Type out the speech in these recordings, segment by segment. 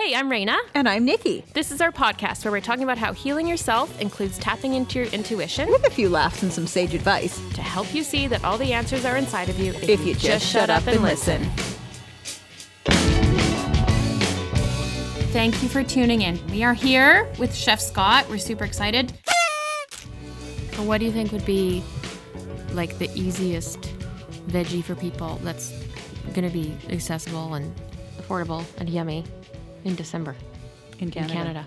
Hey, I'm Raina. And I'm Nikki. This is our podcast where we're talking about how healing yourself includes tapping into your intuition With a few laughs and some sage advice. to help you see that all the answers are inside of you if, If you just shut up and listen. Thank you for tuning in. We are here with Chef Scott. We're super excited. What do you think would be like the easiest veggie for people that's going to be accessible and affordable and yummy in December In in Canada?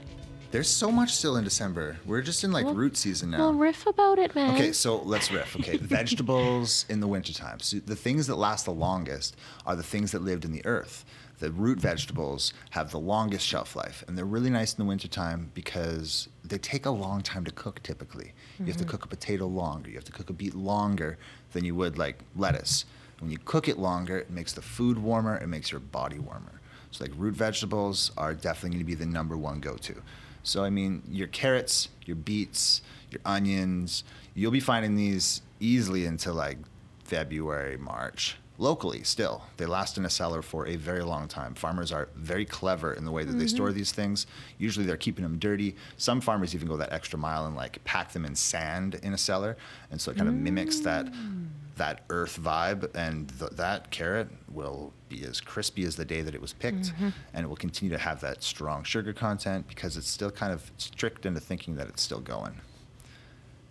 There's so much still in December. We're just in like root season now. Well, riff about it, man. Okay, so let's riff. Okay, vegetables in the wintertime. So the things that last the longest are the things that lived in the earth. The root vegetables have the longest shelf life, and they're really nice in the wintertime because they take a long time to cook typically. You have to mm-hmm. cook a potato longer, you have to cook a beet longer than you would like lettuce. When you cook it longer, it makes the food warmer, it makes your body warmer. So like root vegetables are definitely going to be the number one go-to. So I mean, your carrots, your beets, your onions, you'll be finding these easily into like February, March. Locally, still, they last in a cellar for a very long time. Farmers are very clever in the way that they mm-hmm. store these things. Usually, they're keeping them dirty. Some farmers even go that extra mile and like pack them in sand in a cellar, and so it kind of mimics that mm. that earth vibe. And th- that carrot will be as crispy as the day that it was picked, mm-hmm. and it will continue to have that strong sugar content because it's still kind of tricked into thinking that it's still going.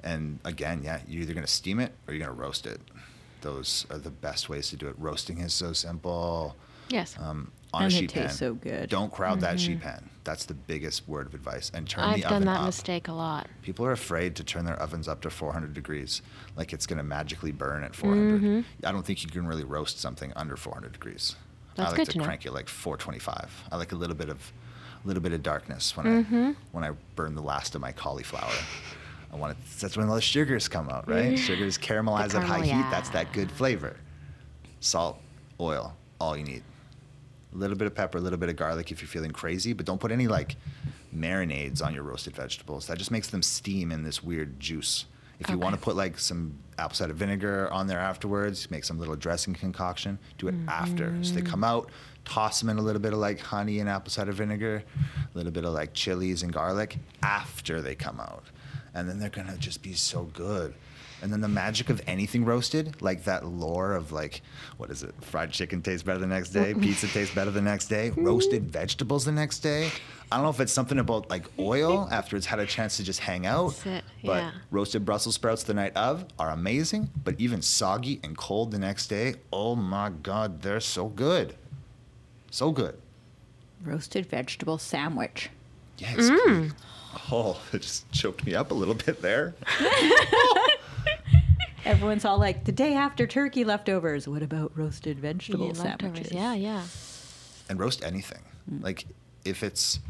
And again, yeah, you're either going to steam it or you're going to roast it. Those are the best ways to do it. Roasting is so simple. Yes. Um, on And a it sheet pan. tastes so good. Don't crowd that sheet pan. That's the biggest word of advice. And turn the oven. I've done that mistake a lot. People are afraid to turn their ovens up to 400 degrees, like it's going to magically burn at 400. Mm-hmm. I don't think you can really roast something under 400 degrees. That's I like good to to know. crank it like 425. I like a little bit of, a little bit of darkness when Mm-hmm. I when I burn the last of my cauliflower. I want it. That's when all the sugars come out, right? Sugars caramelize at high caramel, heat. That's that good flavor. Salt, oil, all you need. A little bit of pepper, a little bit of garlic if you're feeling crazy, but don't put any like marinades on your roasted vegetables. That just makes them steam in this weird juice. If you want to put like some apple cider vinegar on there afterwards, make some little dressing concoction, do it after. So they mm-hmm. come out, toss them in a little bit of like honey and apple cider vinegar, a little bit of like chilies and garlic after they come out. And then they're going to just be so good. And then the magic of anything roasted, like that lore of like, what is it? Fried chicken tastes better the next day, pizza tastes better the next day, roasted vegetables the next day. I don't know if it's something about like oil after it's had a chance to just hang out. That's it, But yeah. roasted Brussels sprouts the night of are amazing, but even soggy and cold the next day, oh my God, they're so good. So good. Roasted vegetable sandwich. Yeah, it's Mm. Pretty- Oh, it just choked me up a little bit there. Everyone's all like, the day after turkey leftovers. What about roasted vegetable Yeah, leftovers. sandwiches? Yeah, yeah. and roast anything. Hmm. Like if it's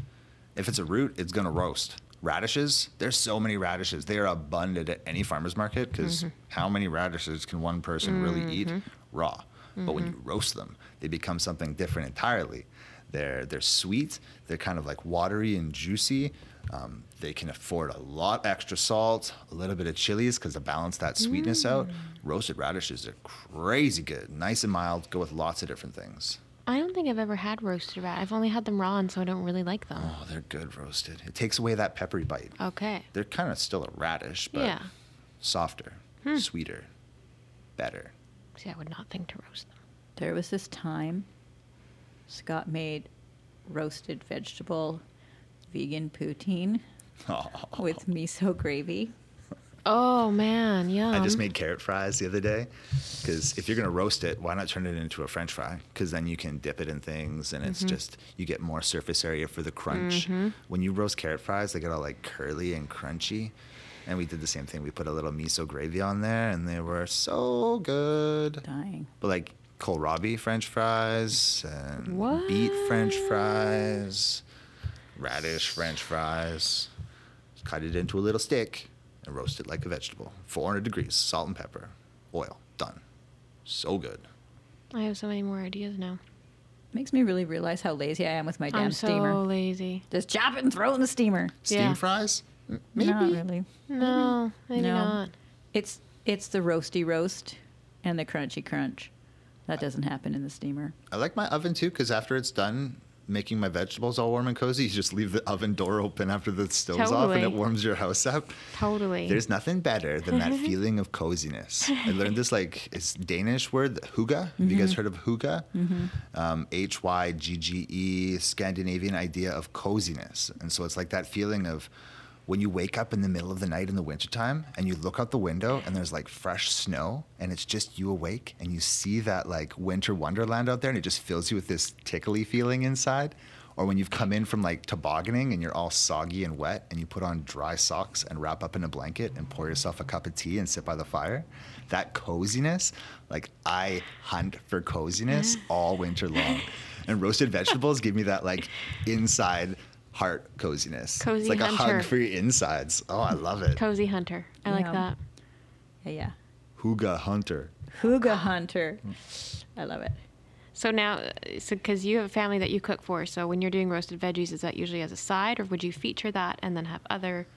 if it's a root, it's gonna roast. Radishes, there's so many radishes. They are abundant at any farmer's market because mm-hmm. how many radishes can one person really eat mm-hmm. raw? But when you mm-hmm. roast them, they become something different entirely. They're they're sweet. They're kind of like watery and juicy. Um, they can afford a lot extra salt, a little bit of chilies because to balance that sweetness out. Roasted radishes are crazy good, nice and mild. Go with lots of different things. I don't think I've ever had roasted rat. I've only had them raw, and so I don't really like them. Oh, they're good roasted. It takes away that peppery bite. Okay. They're kind of still a radish, but Yeah. softer, sweeter, better. See, I would not think to roast them. There was this time Scott made roasted vegetable vegan poutine with miso gravy. Oh man, yeah. I just made carrot fries the other day because if you're gonna roast it, why not turn it into a French fry? Because then you can dip it in things, and it's mm-hmm. just you get more surface area for the crunch. Mm-hmm. When you roast carrot fries, they get all like curly and crunchy. And we did the same thing. We put a little miso gravy on there, and they were so good. Dying. But like kohlrabi French fries and What? beet French fries, radish French fries. Cut it into a little stick and roast it like a vegetable. 400 degrees, salt and pepper, oil. Done. So good. I have so many more ideas now. Makes me really realize how lazy I am with my damn steamer. I'm so steamer. lazy. Just chop it and throw it in the steamer. Steam Yeah. fries? M- Maybe. Not really. No, maybe No. not. It's it's the roasty roast and the crunchy crunch. That doesn't happen in the steamer. I like my oven too because after it's done, making my vegetables all warm and cozy, you just leave the oven door open after the stove's off and it warms your house up. Totally. There's nothing better than that feeling of coziness. I learned this like it's Danish word, hygge. Have you guys heard of hygge? Um, H Y G G E, Scandinavian idea of coziness. And so it's like that feeling of when you wake up in the middle of the night in the wintertime and you look out the window and there's like fresh snow and it's just you awake and you see that like winter wonderland out there and it just fills you with this tickly feeling inside. Or when you've come in from like tobogganing and you're all soggy and wet and you put on dry socks and wrap up in a blanket and pour yourself a cup of tea and sit by the fire, that coziness, like I hunt for coziness all winter long. And roasted vegetables give me that like inside heart coziness. Cozy it's like a hug for your insides. Oh, I love it. Cozy hunter. I like that. Yeah, yeah. Huga hunter. Hygge hunter. I love it. So now, uh, so because you have a family that you cook for, so when you're doing roasted veggies, is that usually as a side, or would you feature that and then have other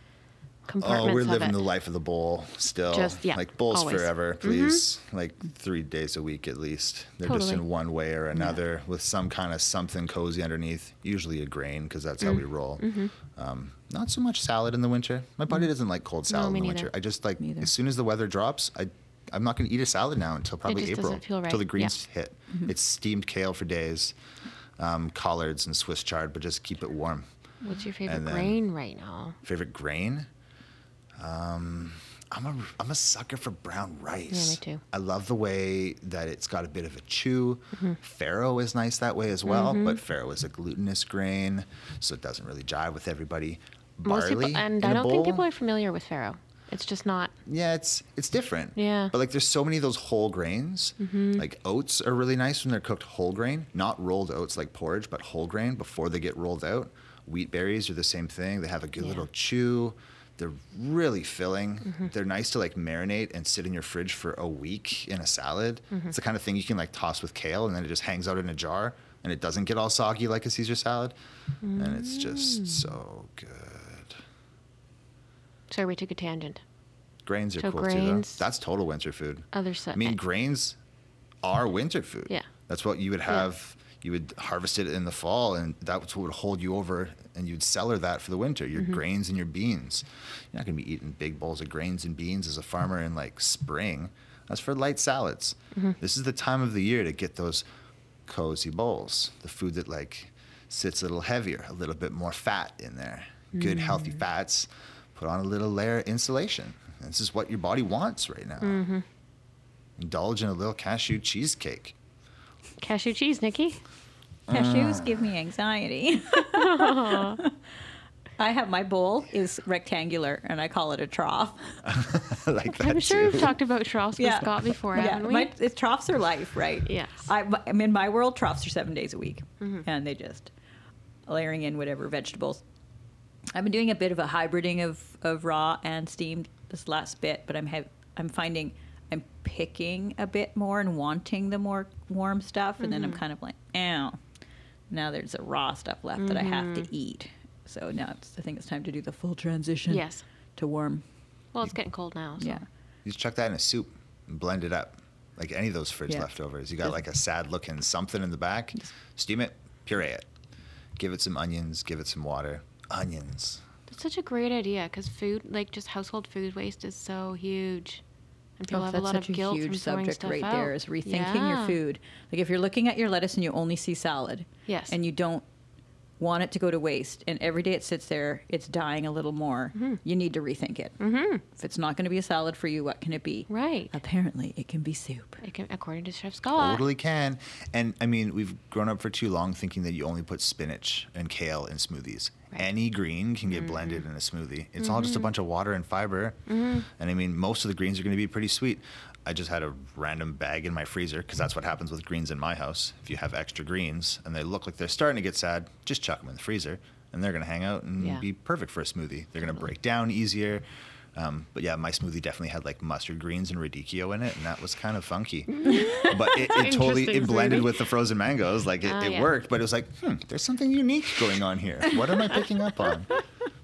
compartments Oh, we're living the life of the bowl still. Just- yeah, like bowls always. Mm-hmm. forever, please. Like three days a week at least. They're just in one way or another with some kind of something cozy underneath. Usually a grain because that's how Mm. we roll. Mm-hmm. Um, not so much salad in the winter. My body doesn't like cold salad me in the neither. winter. I just like as soon as the weather drops, I. I'm not going to eat a salad now until probably April, until the greens Yeah. hit. It's steamed kale for days, um, collards and Swiss chard, but just keep it warm. What's your favorite grain right now? Favorite grain? Um, I'm a I'm a sucker for brown rice. me too. I love the way that it's got a bit of a chew. Mm-hmm. Farro is nice that way as well, but farro is a glutinous grain, so it doesn't really jive with everybody. Most Barley people, and I don't think people are familiar with farro. It's just not. Yeah, it's it's different. Yeah. But like there's so many of those whole grains. Like oats are really nice when they're cooked whole grain, not rolled oats like porridge, but whole grain before they get rolled out. Wheat berries are the same thing. They have a good Yeah. little chew. They're really filling. Mm-hmm. They're nice to like marinate and sit in your fridge for a week in a salad. Mm-hmm. It's the kind of thing you can like toss with kale and then it just hangs out in a jar and it doesn't get all soggy like a Caesar salad. And it's just mm. so good. Sorry, we took a tangent. Grains are So cool grains- too though. That's total winter food. Other stuff. I mean, grains are winter food. Yeah. That's what you would have. You would harvest it in the fall, and that's what would hold you over, and you'd cellar that for the winter. Your Mm-hmm. grains and your beans. You're not going to be eating big bowls of grains and beans as a farmer in like spring. That's for light salads. Mm-hmm. This is the time of the year to get those cozy bowls. The food that like sits a little heavier, a little bit more fat in there. Good healthy Mm. fats. Put on a little layer of insulation. This is what your body wants right now. Mm-hmm. Indulge in a little cashew cheesecake. Cashew cheese, Nikki. Cashews uh. give me anxiety. I have my bowl is rectangular and I call it a trough. I like that I'm sure too. we've talked about troughs with Scott before, haven't we? my, it, troughs are life, right? Yes. I, I mean, my world troughs are seven days a week, mm-hmm. and they just layering in whatever vegetables. I've been doing a bit of a hybriding of, of raw and steamed this last bit, but I'm have, I'm finding I'm picking a bit more and wanting the more warm stuff, and then I'm mm-hmm. kind of like, ow. Now there's a raw stuff left that I have to mm-hmm. eat. So now it's, I think it's time to do the full transition. Yes. To warm. well, it's getting cold now. So. Yeah. You just chuck that in a soup and blend it up. Like any of those fridge Yeah. leftovers. You got like a sad looking something in the back. Steam it, puree it. Give it some onions, give it some water. Onions. That's such a great idea because food, like just household food waste, is so huge, and people Oh, have a that's lot such of guilt a from huge throwing subject stuff right out. there is rethinking Yeah. your food. Like if you're looking at your lettuce and you only see salad, Yes. and you don't want it to go to waste, and every day it sits there, it's dying a little more. Mm-hmm. You need to rethink it. Mm-hmm. If it's not going to be a salad for you, what can it be? Right. Apparently, it can be soup. It can, according to Chef Scott. Totally can. And I mean, we've grown up for too long thinking that you only put spinach and kale in smoothies. Mm-hmm. Any green can get blended in a smoothie. It's all just a bunch of water and fiber. And I mean, most of the greens are going to be pretty sweet. I just had a random bag in my freezer because that's what happens with greens in my house. If you have extra greens and they look like they're starting to get sad, just chuck them in the freezer and they're going to hang out and Yeah. be perfect for a smoothie. They're going to break down easier. Um, but yeah, my smoothie definitely had like mustard greens and radicchio in it, and that was kind of funky. but it, it totally it blended smoothie. with the frozen mangoes. Like it, Ah, it yeah. worked, but it was like, hmm, there's something unique going on here. What am I picking up on?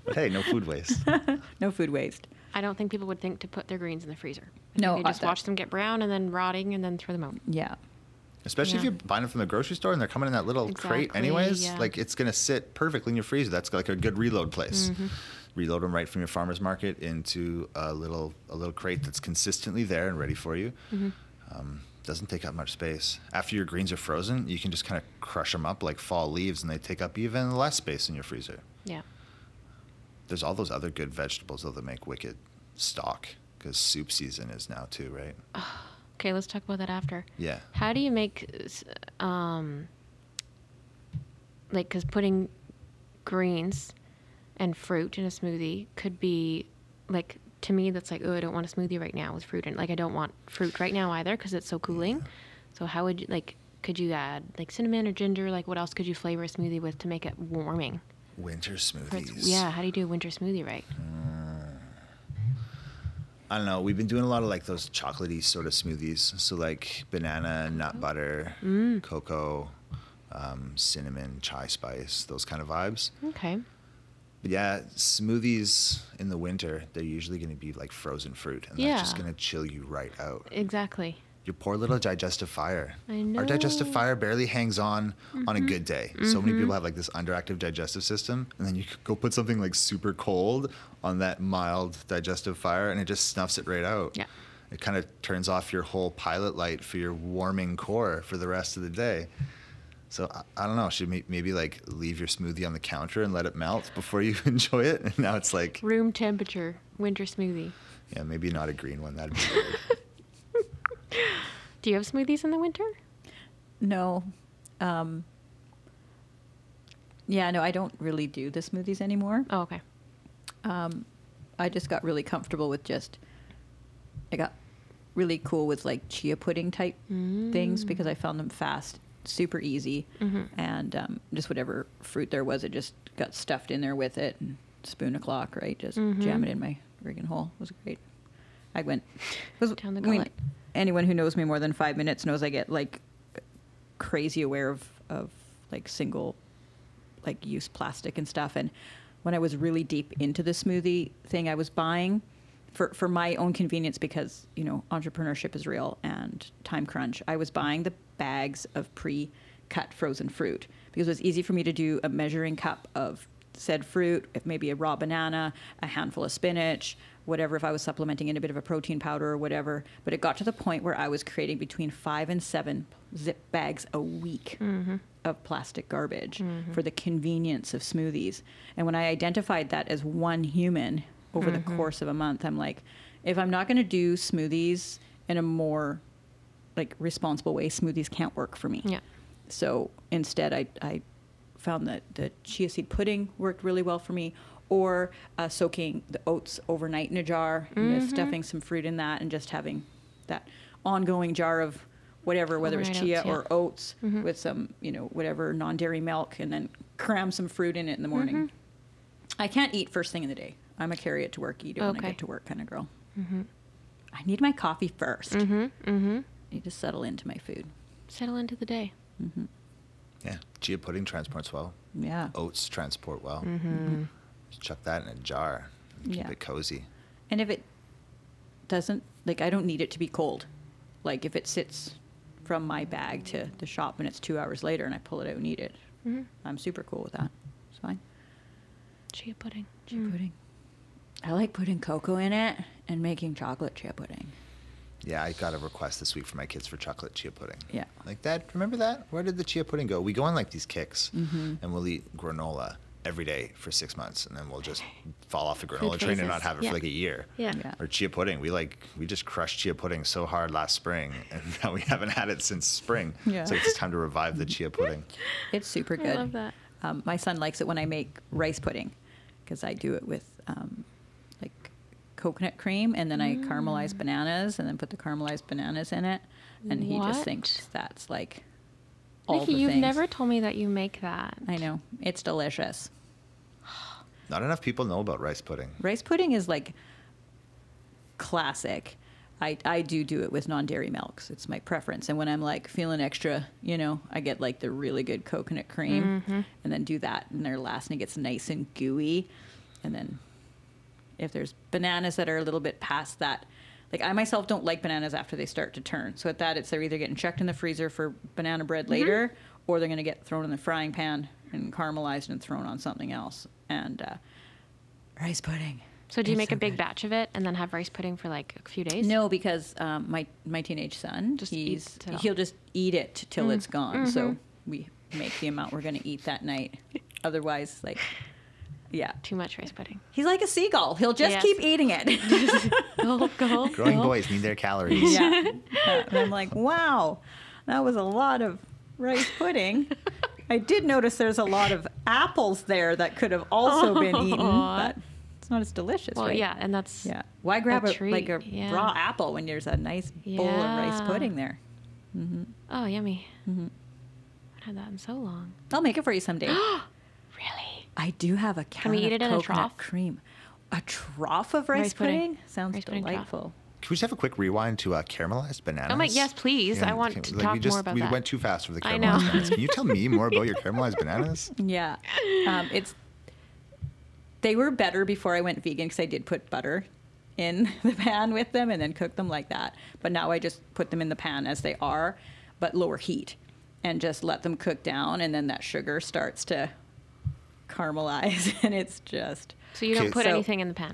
But hey, no food waste. No food waste. I don't think people would think to put their greens in the freezer. I No, think they just watch them get brown and then rotting and then throw them out. Yeah. Especially if you're buying them from the grocery store and they're coming in that little crate anyways. yeah. Like it's gonna sit perfectly in your freezer. That's like a good reload place. Mm-hmm. Reload them right from your farmer's market into a little a little crate that's consistently there and ready for you. Mm-hmm. Um, doesn't take up much space. After your greens are frozen, you can just kind of crush them up like fall leaves, and they take up even less space in your freezer. Yeah. There's all those other good vegetables though that make wicked stock because soup season is now too, right? Okay, let's talk about that after. Yeah. How do you make, um, like, because putting greens and fruit in a smoothie could be, like, to me, that's like, oh, I don't want a smoothie right now with fruit and Like, I don't want fruit right now either because it's so cooling. So how would you like? Could you add like cinnamon or ginger? Like, what else could you flavor a smoothie with to make it warming? Winter smoothies. Yeah. How do you do a winter smoothie right? I don't know. We've been doing a lot of like those chocolatey sort of smoothies. So like banana, nut butter, Mm. cocoa, um, cinnamon, chai spice, those kind of vibes. Okay. But yeah, smoothies in the winter, they're usually going to be like frozen fruit, and that's just going to chill you right out. Exactly. Your poor little digestive fire. I know. Our digestive fire barely hangs on on a good day. So many Mhm. people have like this underactive digestive system, and then you go put something like super cold on that mild digestive fire, and it just snuffs it right out. Yeah. It kind of turns off your whole pilot light for your warming core for the rest of the day. So I, I don't know. Should may- maybe like leave your smoothie on the counter and let it melt before you enjoy it? And now it's like, Room temperature winter smoothie. yeah, maybe not a green one. That'd be weird. Do you have smoothies in the winter? No. Um, yeah, no, I don't really do the smoothies anymore. Oh, okay. Um, I just got really comfortable with just. I got really cool with like chia pudding type things because I found them fast, super easy, Mhm. and um, just whatever fruit there was, it just got stuffed in there with it and spoon o'clock, right? Just jam Mhm. it in my friggin' hole. It was great. I went. Was, Down the I mean, anyone who knows me more than five minutes knows I get like crazy aware of of like single like use plastic and stuff and when i was really deep into the smoothie thing i was buying for for my own convenience because you know entrepreneurship is real and time crunch i was buying the bags of pre cut frozen fruit because it was easy for me to do a measuring cup of said fruit maybe a raw banana a handful of spinach whatever if i was supplementing in a bit of a protein powder or whatever. But it got to the point where i was creating between five and seven zip bags a week mm-hmm. of plastic garbage mm-hmm. for the convenience of smoothies. And when I identified that as one human over the mm-hmm. course of a month, I'm like, if I'm not going to do smoothies in a more like responsible way, smoothies can't work for me. Yeah. So instead, I, I found that the chia seed pudding worked really well for me, or uh, soaking the oats overnight in a jar, and just mm-hmm. stuffing some fruit in that, and just having that ongoing jar of whatever, whether it's chia oats, yeah. or oats mm-hmm. with some, you know, whatever non dairy milk, and then cram some fruit in it in the morning. I can't eat first thing in the day. I'm a carry it to work, eat it when I Okay. get to work kind of girl. I need my coffee 1st Mm-hmm. Mm-hmm. need to settle into my food. Settle into the day. yeah. Chia pudding transports well. Yeah. Oats transport well. Mm-hmm. Just chuck that in a jar. and Keep Yeah. it cozy. And if it doesn't, like, I don't need it to be cold. Like, if it sits from my bag to the shop and it's two hours later and I pull it out and eat it, Mhm. I'm super cool with that. It's fine. Chia pudding. Chia Mm. pudding. I like putting cocoa in it and making chocolate chia pudding. Yeah, I got a request this week for my kids for chocolate chia pudding. Yeah. Like, that, remember that? Where did the chia pudding go? We go on like these kicks, Mhm. and we'll eat granola every day for six months, and then we'll just fall off the granola Food train and not have it Yeah. for like a year. Yeah. Yeah. Or chia pudding. We like we just crushed chia pudding so hard last spring, and now we haven't had it since spring. Yeah. So it's time to revive the chia pudding. It's super good. I love that. Um, my son likes it when I make rice pudding because I do it with um, like coconut cream and then I Mm. caramelize bananas and then put the caramelized bananas in it. And he just thinks that's like all Nikki, the you've things. never told me that you make that. I know. It's delicious. Not enough people know about rice pudding. Rice pudding is like classic. I, I do do it with non-dairy milks. It's my preference. And when I'm like feeling extra, you know, I get like the really good coconut cream Mhm. and then do that in there last and it gets nice and gooey. And then if there's bananas that are a little bit past that like I myself don't like bananas after they start to turn. So at that, it's they're either getting checked in the freezer for banana bread later, or they're going to get thrown in the frying pan and caramelized and thrown on something else. And uh, rice pudding. So do you It's make so a big good. batch of it and then have rice pudding for like a few days? No, because um, my my teenage son, Just he's eats it all. he'll just eat it till it's gone. So we make the amount we're going to eat that night. Otherwise, like, yeah, Too much rice pudding. he's like a seagull. He'll just Yes. keep eating it. Go, go, Growing go. boys need their calories. yeah. Yeah. And I'm like, wow, that was a lot of rice pudding. I did notice there's a lot of apples there that could have also been eaten, but it's not as delicious, Well, right? yeah, and that's Yeah. Why grab a, treat, like a yeah. raw apple when there's a nice bowl of rice pudding there? Mm-hmm. oh yummy. Mm-hmm. I haven't had that in so long. I'll make it for you someday. Really? I do have a can we of eat it in a trough? cream. A trough of rice, Rice pudding. pudding? Sounds Rice pudding trough. delightful. Can we just have a quick rewind to uh, caramelized bananas? Oh my- yes, please. I want can- to like, talk we just, more about we that. went too fast for the I caramelized know. bananas. Can you tell me more about your caramelized bananas? Yeah. Um, it's they were better before I went vegan because I did put butter in the pan with them and then cook them like that. But now I just put them in the pan as they are, but lower heat, and just let them cook down, and then that sugar starts to caramelize, and it's just So you don't Okay, put so- anything in the pan?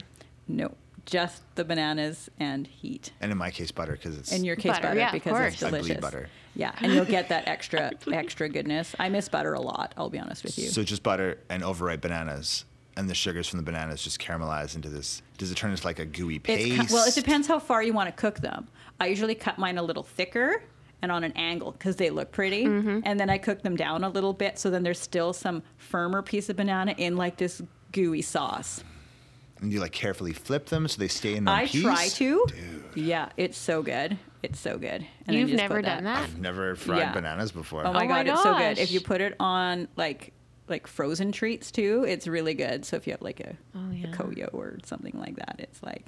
no, just the bananas and heat. And in my case, butter because it's In your case, Butter, butter, yeah, of because it's course. I bleed delicious. butter. Yeah, and you'll get that extra extra goodness. I miss butter a lot. I'll be honest with you. So just butter and overripe bananas, and the sugars from the bananas just caramelize into this. Does it turn into like a gooey paste? ki- well, it depends how far you want to cook them. I usually cut mine a little thicker and on an angle because they look pretty, Mm-hmm. and then I cook them down a little bit so then there's still some firmer piece of banana in like this gooey sauce. And you like carefully flip them so they stay in one I piece. try to. Dude, Yeah, it's so good. It's so good. And then You've just never put done that? I've never fried Yeah. bananas before. Oh my Oh my god, it's so good. If you put it on like like frozen treats too, it's really good. So if you have like a, Oh, yeah. a koyo or something like that, it's like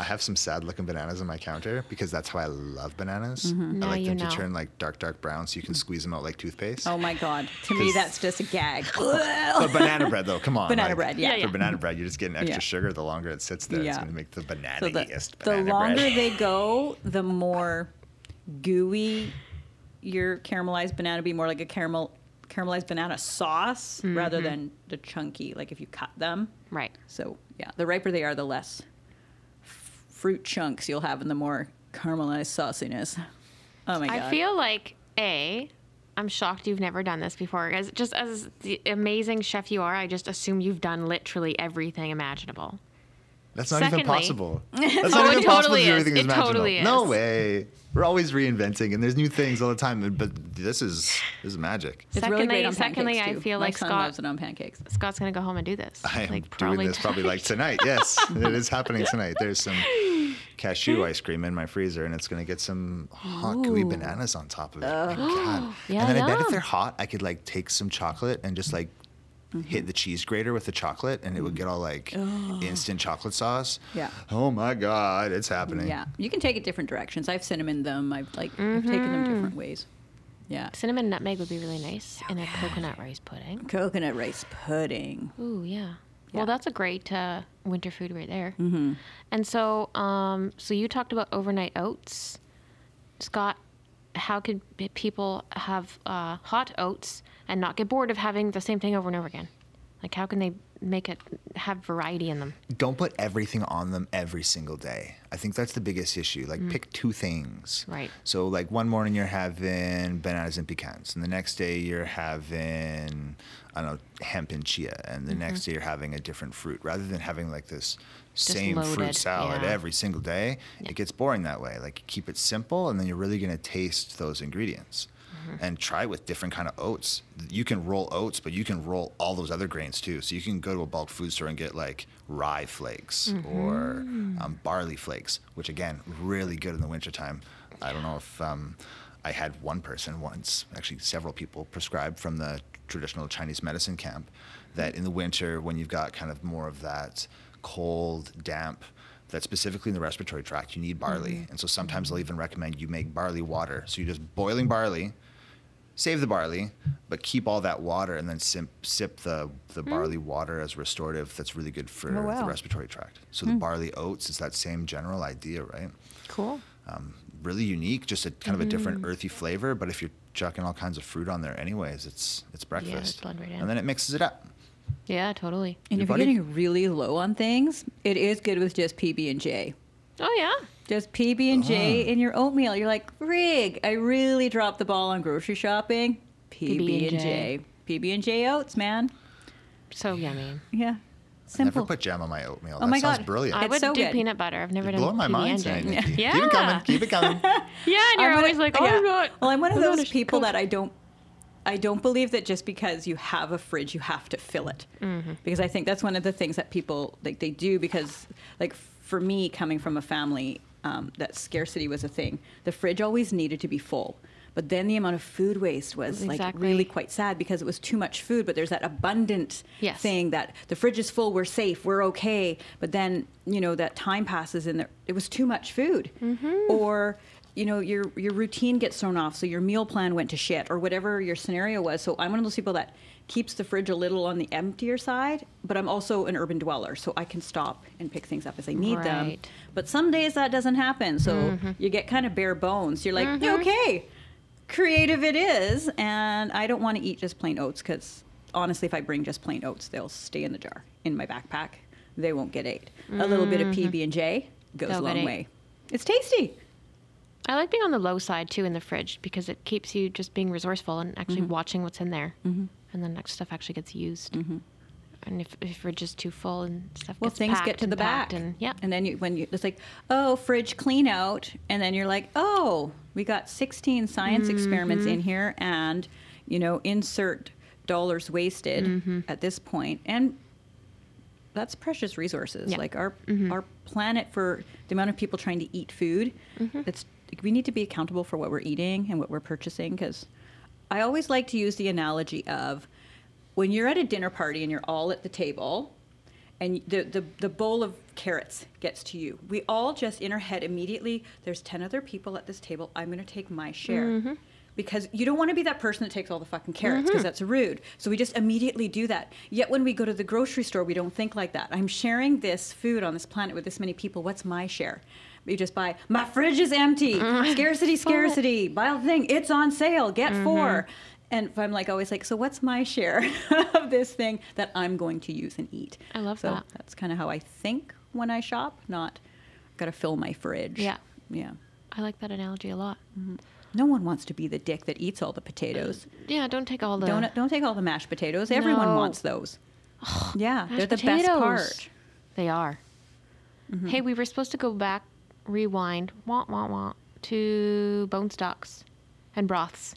I have some sad looking bananas on my counter because that's how I love bananas. Mm-hmm. Now I like you them know. to turn like dark, dark brown so you can squeeze them out like toothpaste. oh my god. To me, that's just a gag. But banana bread though, come on. Banana like, bread, yeah. Yeah, For banana bread, you're just getting extra Yeah. sugar. The longer it sits there, it's going to make the So the, banana-iest the longer bread. they go, the more gooey your caramelized banana be more like a caramel caramelized banana sauce rather than the chunky like if you cut them. Right. So yeah, the riper they are, the less f- fruit chunks you'll have, and the more caramelized sauciness. Oh my god! I feel like a. I'm shocked you've never done this before. As just as the amazing chef you are, I just assume you've done literally everything imaginable. That's not even possible. That's Oh, not it even possible totally to do is. everything It that's imaginable. totally No is. way. We're always reinventing, and there's new things all the time. But this is this is magic. it's really great Secondly- on secondly, pancakes I feel My like son Scott- loves it on pancakes. Scott's gonna go home and do this. I am like doing this probably like tonight. Yes, it is happening tonight. There's some cashew ice cream in my freezer, and it's going to get some hot gooey bananas on top of it. Oh my God. Yeah, and then I bet if they're hot, I could like take some chocolate and just like hit the cheese grater with the chocolate, and it would get all like instant chocolate sauce. Yeah. Oh my God, it's happening. Yeah, you can take it different directions. I've cinnamon them. I've like I've taken them different ways. Yeah, Cinnamon nutmeg would be really nice in a coconut rice pudding. coconut rice pudding. Ooh, yeah. Yeah. Well, that's a great uh, winter food right there. Mm-hmm. And so, um, so you talked about overnight oats, Scott. How could people have uh, hot oats and not get bored of having the same thing over and over again? Like, how can they make it have variety in them? Don't put everything on them every single day. I think that's the biggest issue. Like, pick two things. Right. So, like, one morning you're having bananas and pecans, and the next day you're having, I don't know, hemp and chia, and the next day you're having a different fruit. Rather than having like this same loaded, fruit salad yeah. every single day, Yeah. it gets boring that way. Like, keep it simple, and then you're really going to taste those ingredients. And try with different kind of oats. You can roll oats, but you can roll all those other grains too. So you can go to a bulk food store and get like rye flakes or um, barley flakes, which again, really good in the wintertime. I don't know if um, I had one person once, actually several people prescribed from the traditional Chinese medicine camp that in the winter, when you've got kind of more of that cold, damp, that specifically in the respiratory tract, you need barley. And so sometimes they'll even recommend you make barley water. So you're just boiling barley, save the barley, but keep all that water and then sip, sip the, the barley water as restorative. That's really good for Oh, wow. the respiratory tract. So the barley oats is that same general idea, right? Cool. Um, really unique, just a kind of a Mm. different earthy flavor. But if you're chucking all kinds of fruit on there, anyways, it's it's breakfast, Yeah, blend right in. and then it mixes it up. Yeah, totally. And Your if you're getting really low on things, it is good with just PB and J. Oh yeah. Just PB and J Ah. in your oatmeal. You're like, Rig, I really dropped the ball on grocery shopping. PB and J. PB and J oats, man. So yummy. Yeah. I Simple. never put jam on my oatmeal. Oh that my sounds God. brilliant. I It's would so do good. peanut butter. I've never You're done blowing my PB mind and tonight, J. Nikki. Yeah. Keep it coming. Keep it coming. Yeah, and you're I'm one always of- like, oh yeah. my god. Well, I'm one of I'm those gonna people cook. that I don't. I don't believe that just because you have a fridge, you have to fill it. Mm-hmm. Because I think that's one of the things that people like they do. Because like for me, coming from a family um, that scarcity was a thing, the fridge always needed to be full. But then the amount of food waste was like really quite sad because it was too much food. But there's that abundant Yes. thing that the fridge is full, we're safe, we're okay. But then you know that time passes and there, it was too much food, or you know your your routine gets thrown off, so your meal plan went to shit, or whatever your scenario was. So I'm one of those people that keeps the fridge a little on the emptier side, but I'm also an urban dweller, so I can stop and pick things up as I need them. But some days that doesn't happen, so mm-hmm. you get kind of bare bones. You're like, mm-hmm. okay, creative it is, and I don't want to eat just plain oats because honestly, if I bring just plain oats, they'll stay in the jar in my backpack. They won't get ate. A little bit of mm-hmm. PB and J goes They'll a long way. It's tasty. I like being on the low side too in the fridge because it keeps you just being resourceful and actually Mm-hmm. watching what's in there, and then next stuff actually gets used. And if if fridge is too full and stuff Well, things get to the back, and yeah, and then you, when you it's like, oh, fridge clean out, and then you're like, oh, we got 16 science experiments Mm-hmm. in here, and you know, insert dollars wasted Mm-hmm. at this point, and that's precious resources. Yeah. Like our Mm-hmm. our planet for the amount of people trying to eat food, Mm-hmm. it's we need to be accountable for what we're eating and what we're purchasing because I always like to use the analogy of when you're at a dinner party and you're all at the table and the, the, the bowl of carrots gets to you. We all just in our head immediately, there's 10 other people at this table. I'm going to take my share. Mm-hmm. Because you don't want to be that person that takes all the fucking carrots because mm-hmm. that's rude. So we just immediately do that. Yet when we go to the grocery store, we don't think like that. I'm sharing this food on this planet with this many people. What's my share? You just buy, my fridge is empty. Mm-hmm. Scarcity, scarcity. Buy the thing. It's on sale. Get mm-hmm. four. And I'm like always like, so what's my share of this thing that I'm going to use and eat? I love so that. That's kind of how I think when I shop. Not got to fill my fridge. Yeah. yeah. I like that analogy a lot. Mm-hmm. No one wants to be the dick that eats all the potatoes. Mm, yeah, don't take all the Don't don't take all the mashed potatoes. Everyone No. wants those. yeah, they're the best part. They are. Mm-hmm. Hey, we were supposed to go back, rewind, wah wah wah, to bone stocks and broths.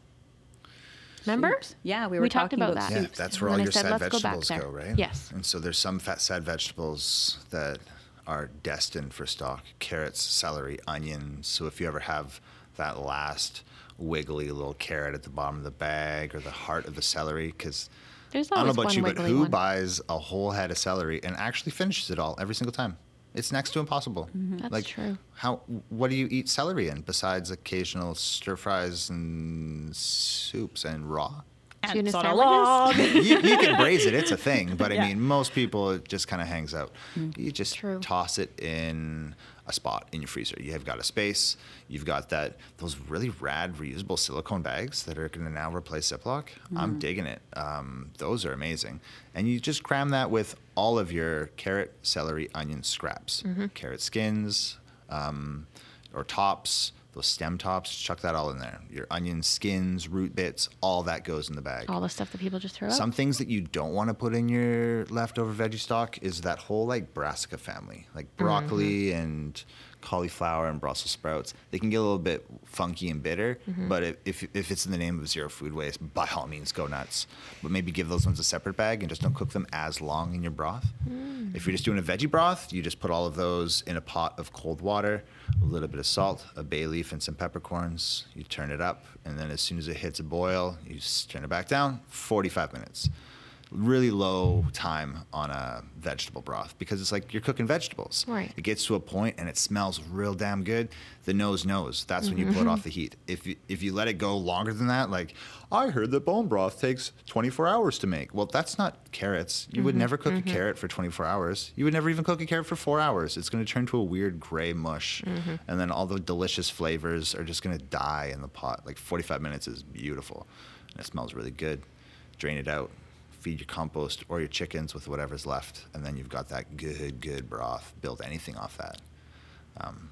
Remember? Soups. Yeah, we were We talked about about that. Yeah, that's where And all your said, sad "Let's go vegetables go, right? Yes. And so there's some fat sad vegetables that are destined for stock: carrots, celery, onions. So if you ever have that last wiggly little carrot at the bottom of the bag or the heart of the celery, because There's I don't know about you, but who one. buys a whole head of celery and actually finishes it all every single time? It's next to impossible. Mm-hmm. That's like, true. How? What do you eat celery in besides occasional stir fries and soups and raw? And Tuna it's on a log. you, you can braise it; it's a thing. But I mean, most people it just kind of hangs out. You just True. toss it in a spot in your freezer. You have got a space. You've got that those really rad reusable silicone bags that are going to now replace Ziploc. I'm digging it. Um, those are amazing. And you just cram that with all of your carrot, celery, onion scraps, carrot skins, um, or tops. Those stem tops, chuck that all in there. Your onion skins, root bits, all that goes in the bag. all the stuff that people just throw out. Some things that you don't want to put in your leftover veggie stock is that whole like brassica family, like broccoli Mm-hmm. and cauliflower and Brussels sprouts. They can get a little bit funky and bitter, Mm-hmm. but if, if, it's in the name of zero food waste, by all means go nuts. But maybe give those ones a separate bag and just don't cook them as long in your broth. Mm. If you're just doing a veggie broth, you just put all of those in a pot of cold water, a little bit of salt, a bay leaf, and some peppercorns. You turn it up, and then as soon as it hits a boil, you turn it back down. 45 minutes really low time on a vegetable broth because it's like you're cooking vegetables. Right. It gets to a point and it smells real damn good. The nose knows. That's when you pull it mm-hmm. off the heat. If you, if you let it go longer than that, like I heard that bone broth takes 24 hours to make. Well, that's not carrots. You would mm-hmm. never cook a mm-hmm. carrot for 24 hours. You would never even cook a carrot for four hours. It's going to turn to a weird gray mush, and then all the delicious flavors are just going to die in the pot. Like 45 minutes is beautiful, and it smells really good. Drain it out. Feed your compost or your chickens with whatever's left, and then you've got that good, good broth. Build anything off that. Um,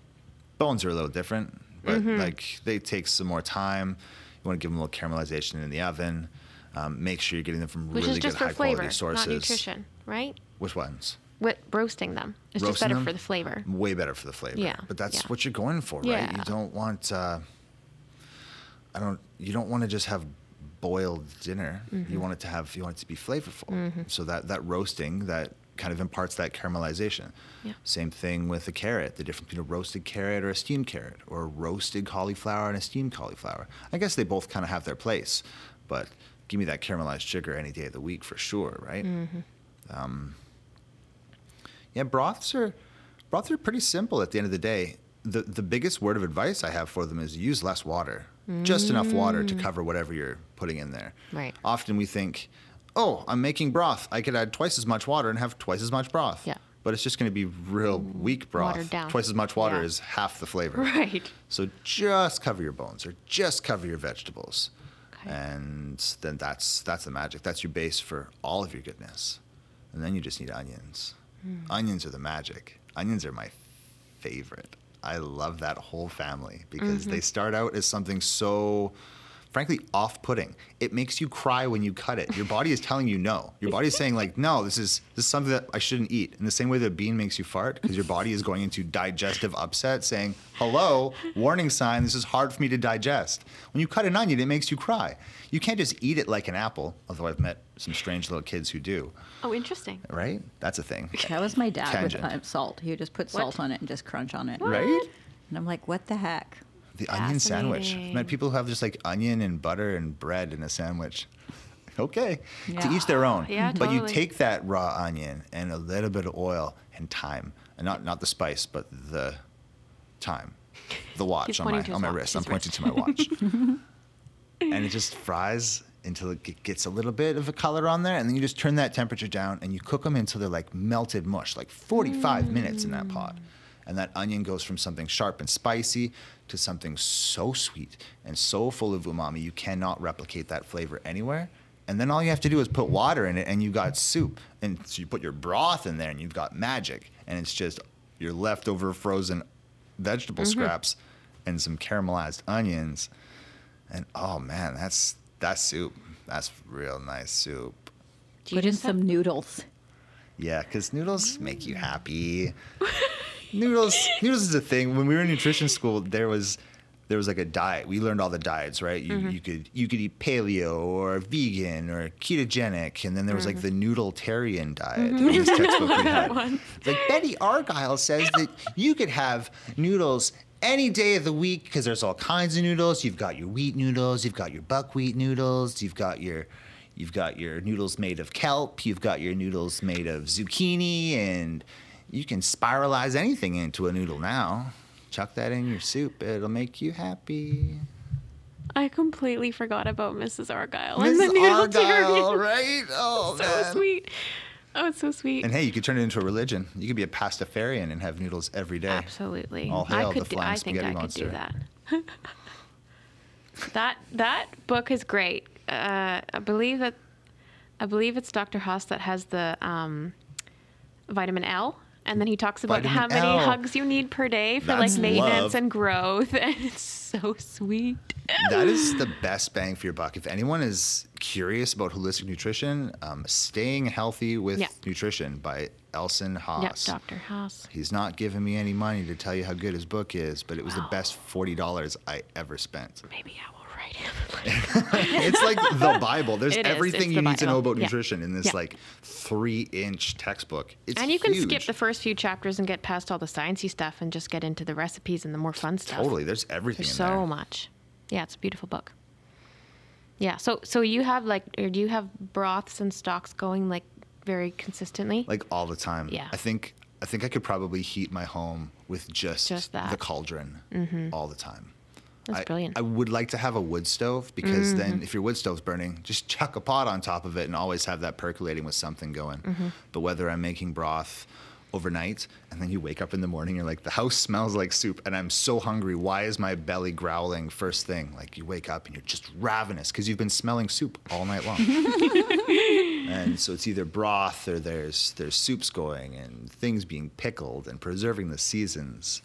bones are a little different, but like they take some more time. You want to give them a little caramelization in the oven. Um, make sure you're getting them from Which really good, high flavor, quality sources. not nutrition, right? Which ones? What roasting them? It's just better them? for the flavor. Way better for the flavor. Yeah, But that's yeah. what you're going for, right? Yeah. You don't want. Uh, I don't. You don't want to just have boiled dinner. Mm-hmm. You want it to have. You want it to be flavorful. So that that roasting that kind of imparts that caramelization. Yeah. Same thing with a carrot. The difference between a roasted carrot or a steamed carrot, or a roasted cauliflower and a steamed cauliflower. I guess they both kind of have their place, but give me that caramelized sugar any day of the week for sure, right? Um, yeah, broths are broths are pretty simple at the end of the day. The the biggest word of advice I have for them is use less water. Just enough water to cover whatever you're putting in there. Right. Often we think, "Oh, I'm making broth. I could add twice as much water and have twice as much broth." Yeah. But it's just going to be real weak broth. Watered down. Twice as much water Yeah. is half the flavor. Right. So just cover your bones or just cover your vegetables. Okay. And then that's that's the magic. That's your base for all of your goodness. And then you just need onions. Hmm. Onions are the magic. Onions are my favorite. I love that whole family because Mm-hmm. they start out as something so frankly off-putting. It makes you cry when you cut it. Your body is telling you no. Your body is saying like, "No, this is this is something that I shouldn't eat." In the same way that a bean makes you fart because your body is going into digestive upset saying, "Hello, warning sign, this is hard for me to digest." When you cut an onion, it makes you cry. You can't just eat it like an apple, although I've met some strange little kids who do, Oh, interesting. right? That's a thing. That was my dad Tangent. with uh, salt. He would just put salt on it and just crunch on it. Right? And I'm like, what the heck? The onion sandwich. I've met people who have just like onion and butter and bread in a sandwich. Okay, to Yeah. each their own. Yeah, But you take that raw onion and a little bit of oil and thyme, and not not the spice, but the thyme, the watch on my on my wrist. I'm pointing to my watch, and it just fries until it gets a little bit of a color on there, and then you just turn that temperature down and you cook them until they're like melted mush, like 45 minutes in that pot. And that onion goes from something sharp and spicy to something so sweet and so full of umami, you cannot replicate that flavor anywhere. And then all you have to do is put water in it, and you got soup. And so you put your broth in there, and you've got magic. And it's just your leftover frozen vegetable mm-hmm. scraps and some caramelized onions. And oh man, that's that's soup. That's real nice soup. Do you Put in some noodles. Yeah, because noodles make you happy. noodles, noodles is a thing. When we were in nutrition school, there was there was like a diet. We learned all the diets, right? You mm-hmm. you could you could eat paleo or vegan or ketogenic, and then there was like mm-hmm. the noodletarian diet. Mm-hmm. in this textbook we had. Like Betty Argyle says that you could have noodles any day of the week because there's all kinds of noodles. You've got your wheat noodles, you've got your buckwheat noodles, you've got your You've got your noodles made of kelp. You've got your noodles made of zucchini, and you can spiralize anything into a noodle now. Chuck that in your soup; it'll make you happy. I completely forgot about Mrs. Argyle Miss and the Argyle, noodletarian. right? Oh so man! sweet. Oh, it's so sweet. And hey, you could turn it into a religion. You could be a pastafarian and have noodles every day. Absolutely. All hail I the do, flying I think I spaghetti could do monster. that. that that book is great. Uh, I believe that I believe it's Dr. Haas that has the um, vitamin L. And then he talks about how many L. hugs you need per day for That's like maintenance love. and growth. And it's so sweet. that is the best bang for your buck. If anyone is curious about holistic nutrition, um, Staying Healthy with Yeah. Nutrition by Elson Yep, Haas. Dr. Haas. He's not giving me any money to tell you how good his book is, but it was the best forty dollars I ever spent. Maybe I will it's like the Bible. There's It everything you need to know Bible. about Yeah. nutrition in this Yeah. like three-inch textbook. It's and you can skip the first few chapters and get past all the sciencey stuff and just get into the recipes and the more fun stuff. totally. There's everything There's so there. much. Yeah, it's a beautiful book. Yeah. So so you have like, or do you have broths and stocks going like very consistently? like all the time. Yeah. I think I think I could probably heat my home with just, Just that. the cauldron mm-hmm. all the time. That's I, brilliant. I would like to have a wood stove because mm-hmm. then if your wood stove's burning, just chuck a pot on top of it and always have that percolating with something going. Mm-hmm. But whether I'm making broth overnight and then you wake up in the morning you're like the house smells like soup and I'm so hungry why is my belly growling first thing like you wake up and you're just ravenous because you've been smelling soup all night long and so it's either broth or there's there's soups going and things being pickled and preserving the seasons.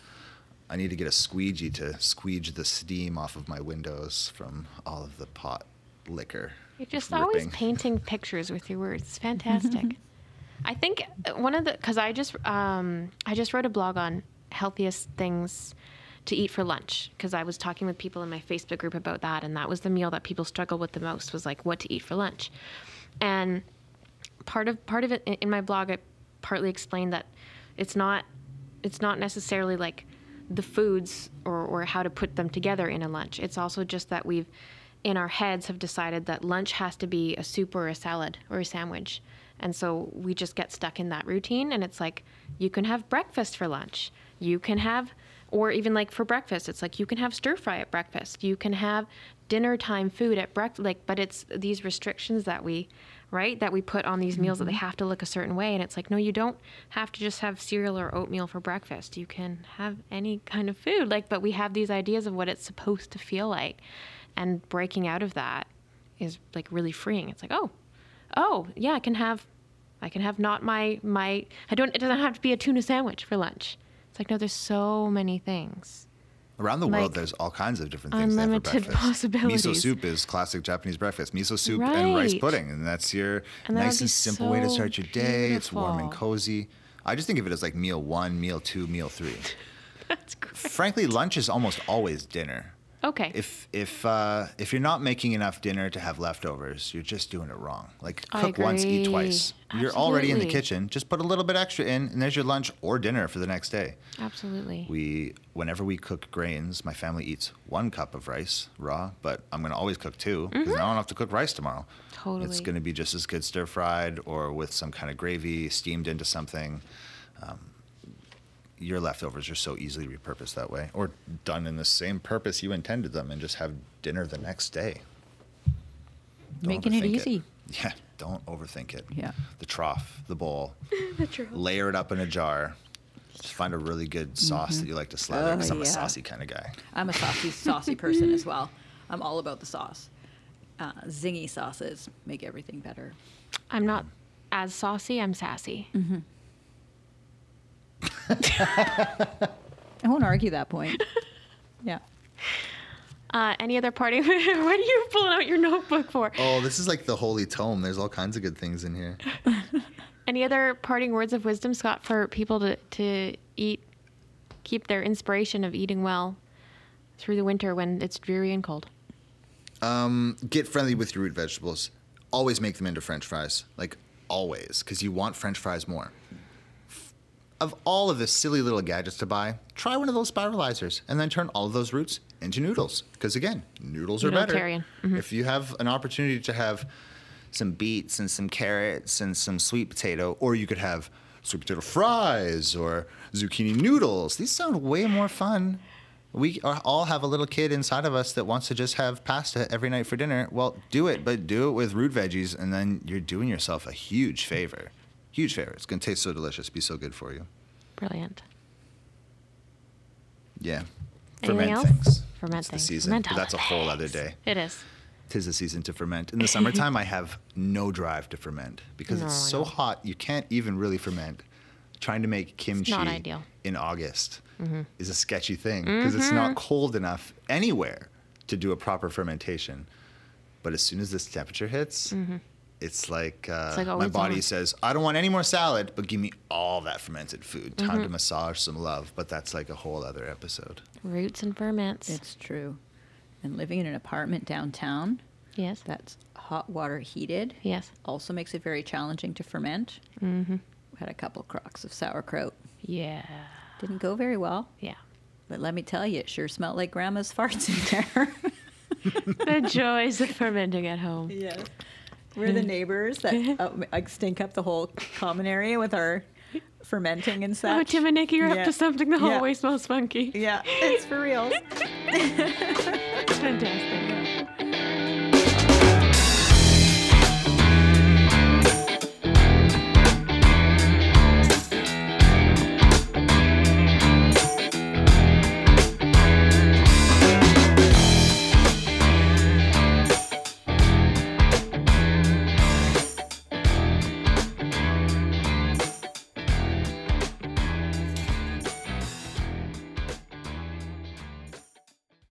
I need to get a squeegee to squeege the steam off of my windows from all of the pot liquor. You're just always painting pictures with your words. Fantastic. I think one of the because I just um, I just wrote a blog on healthiest things to eat for lunch because I was talking with people in my Facebook group about that, and that was the meal that people struggle with the most was like what to eat for lunch, and part of part of it in- in my blog I partly explained that it's not it's not necessarily like the foods or, or how to put them together in a lunch. It's also just that we've in our heads have decided that lunch has to be a soup or a salad or a sandwich. And so we just get stuck in that routine and it's like you can have breakfast for lunch. You can have or even like for breakfast, it's like you can have stir fry at breakfast. You can have dinner time food at breakfast like but it's these restrictions that we right that we put on these meals that they mm-hmm. have to look a certain way. And it's like no you don't have to just have cereal or oatmeal for breakfast. You can have any kind of food. Like but we have these ideas of what it's supposed to feel like. And breaking out of that is like really freeing. It's like oh oh yeah i can have i can have not my my i don't it doesn't have to be a tuna sandwich for lunch. It's like no there's so many things Around the Like, world, there's all kinds of different things. they have for unlimited breakfast. Miso soup is classic Japanese breakfast. Miso soup and rice pudding, and that's your And nice and simple way to start your day. It's warm and cozy. I just think of it as like meal one, meal two, meal three. that's great Frankly, lunch is almost always dinner. Okay If if uh, if you're not making enough dinner to have leftovers, you're just doing it wrong. Like cook once, eat twice. You're already in the kitchen. Just put a little bit extra in, and there's your lunch or dinner for the next day. absolutely We whenever we cook grains, my family eats one cup of rice raw, but I'm gonna always cook two because I don't have to cook rice tomorrow. Totally. It's Mm-hmm. Gonna be just as good stir fried or with some kind of gravy steamed into something. Um, your leftovers are so easily repurposed that way, or done in the same purpose you intended them, and just have dinner the next day. Don't Making it overthink easy. Yeah, don't overthink it. Yeah. The trough, the bowl, the trough. layer it up in a jar. Just find a really good sauce that you like to slather. Oh, Because I'm a saucy kind of guy. I'm a saucy, saucy person as well. I'm all about the sauce. Uh, zingy sauces make everything better. I'm not as saucy. I'm sassy. I won't argue that point. Yeah. Uh, any other party? what are you pulling out your notebook for? Oh, this is like the holy tome. There's all kinds of good things in here. Any other parting words of wisdom, Scott, for people to, to eat, keep their inspiration of eating well through the winter when it's dreary and cold? Um, get friendly with your root vegetables. Always make them into French fries. Like always, because you want French fries more. Of all of the silly little gadgets to buy, try one of those spiralizers and then turn all of those roots into noodles. Because again, noodles are better. Noodletarian. Mm-hmm. If you have an opportunity to have some beets and some carrots and some sweet potato, or you could have sweet potato fries or zucchini noodles. These sound way more fun. We all have a little kid inside of us that wants to just have pasta every night for dinner. Well, do it, but do it with root veggies, and then you're doing yourself a huge favor. Huge favor. It's going to taste so delicious, be so good for you. Brilliant. Yeah. Anything ferment else? things. Ferment it's things. The season. Ferment that's a whole other day. It is. Tis the season to ferment. In the summertime, I have no drive to ferment because No, it's so hot you can't even really ferment. Trying to make kimchi not ideal. in August mm-hmm. is a sketchy thing because it's not mm-hmm. cold enough anywhere to do a proper fermentation. But as soon as this temperature hits, mm-hmm. It's like, uh, like, oh, my body on. says, I don't want any more salad, but give me all that fermented food. Time Mm-hmm. to massage some love. But that's like a whole other episode. Roots and ferments. It's true. And living in an apartment downtown yes. that's hot water heated Yes. also makes it very challenging to ferment. Mm-hmm. We had a couple crocks of sauerkraut. Yeah. Didn't go very well, Yeah. but let me tell you, it sure smelled like grandma's farts in there. the joys of fermenting at home. Yeah. We're the neighbors that uh, like stink up the whole common area with our fermenting and Oh. Tim and Nikki are Yeah. up to something. The Yeah. hallway smells funky. yeah, it's for real. Fantastic.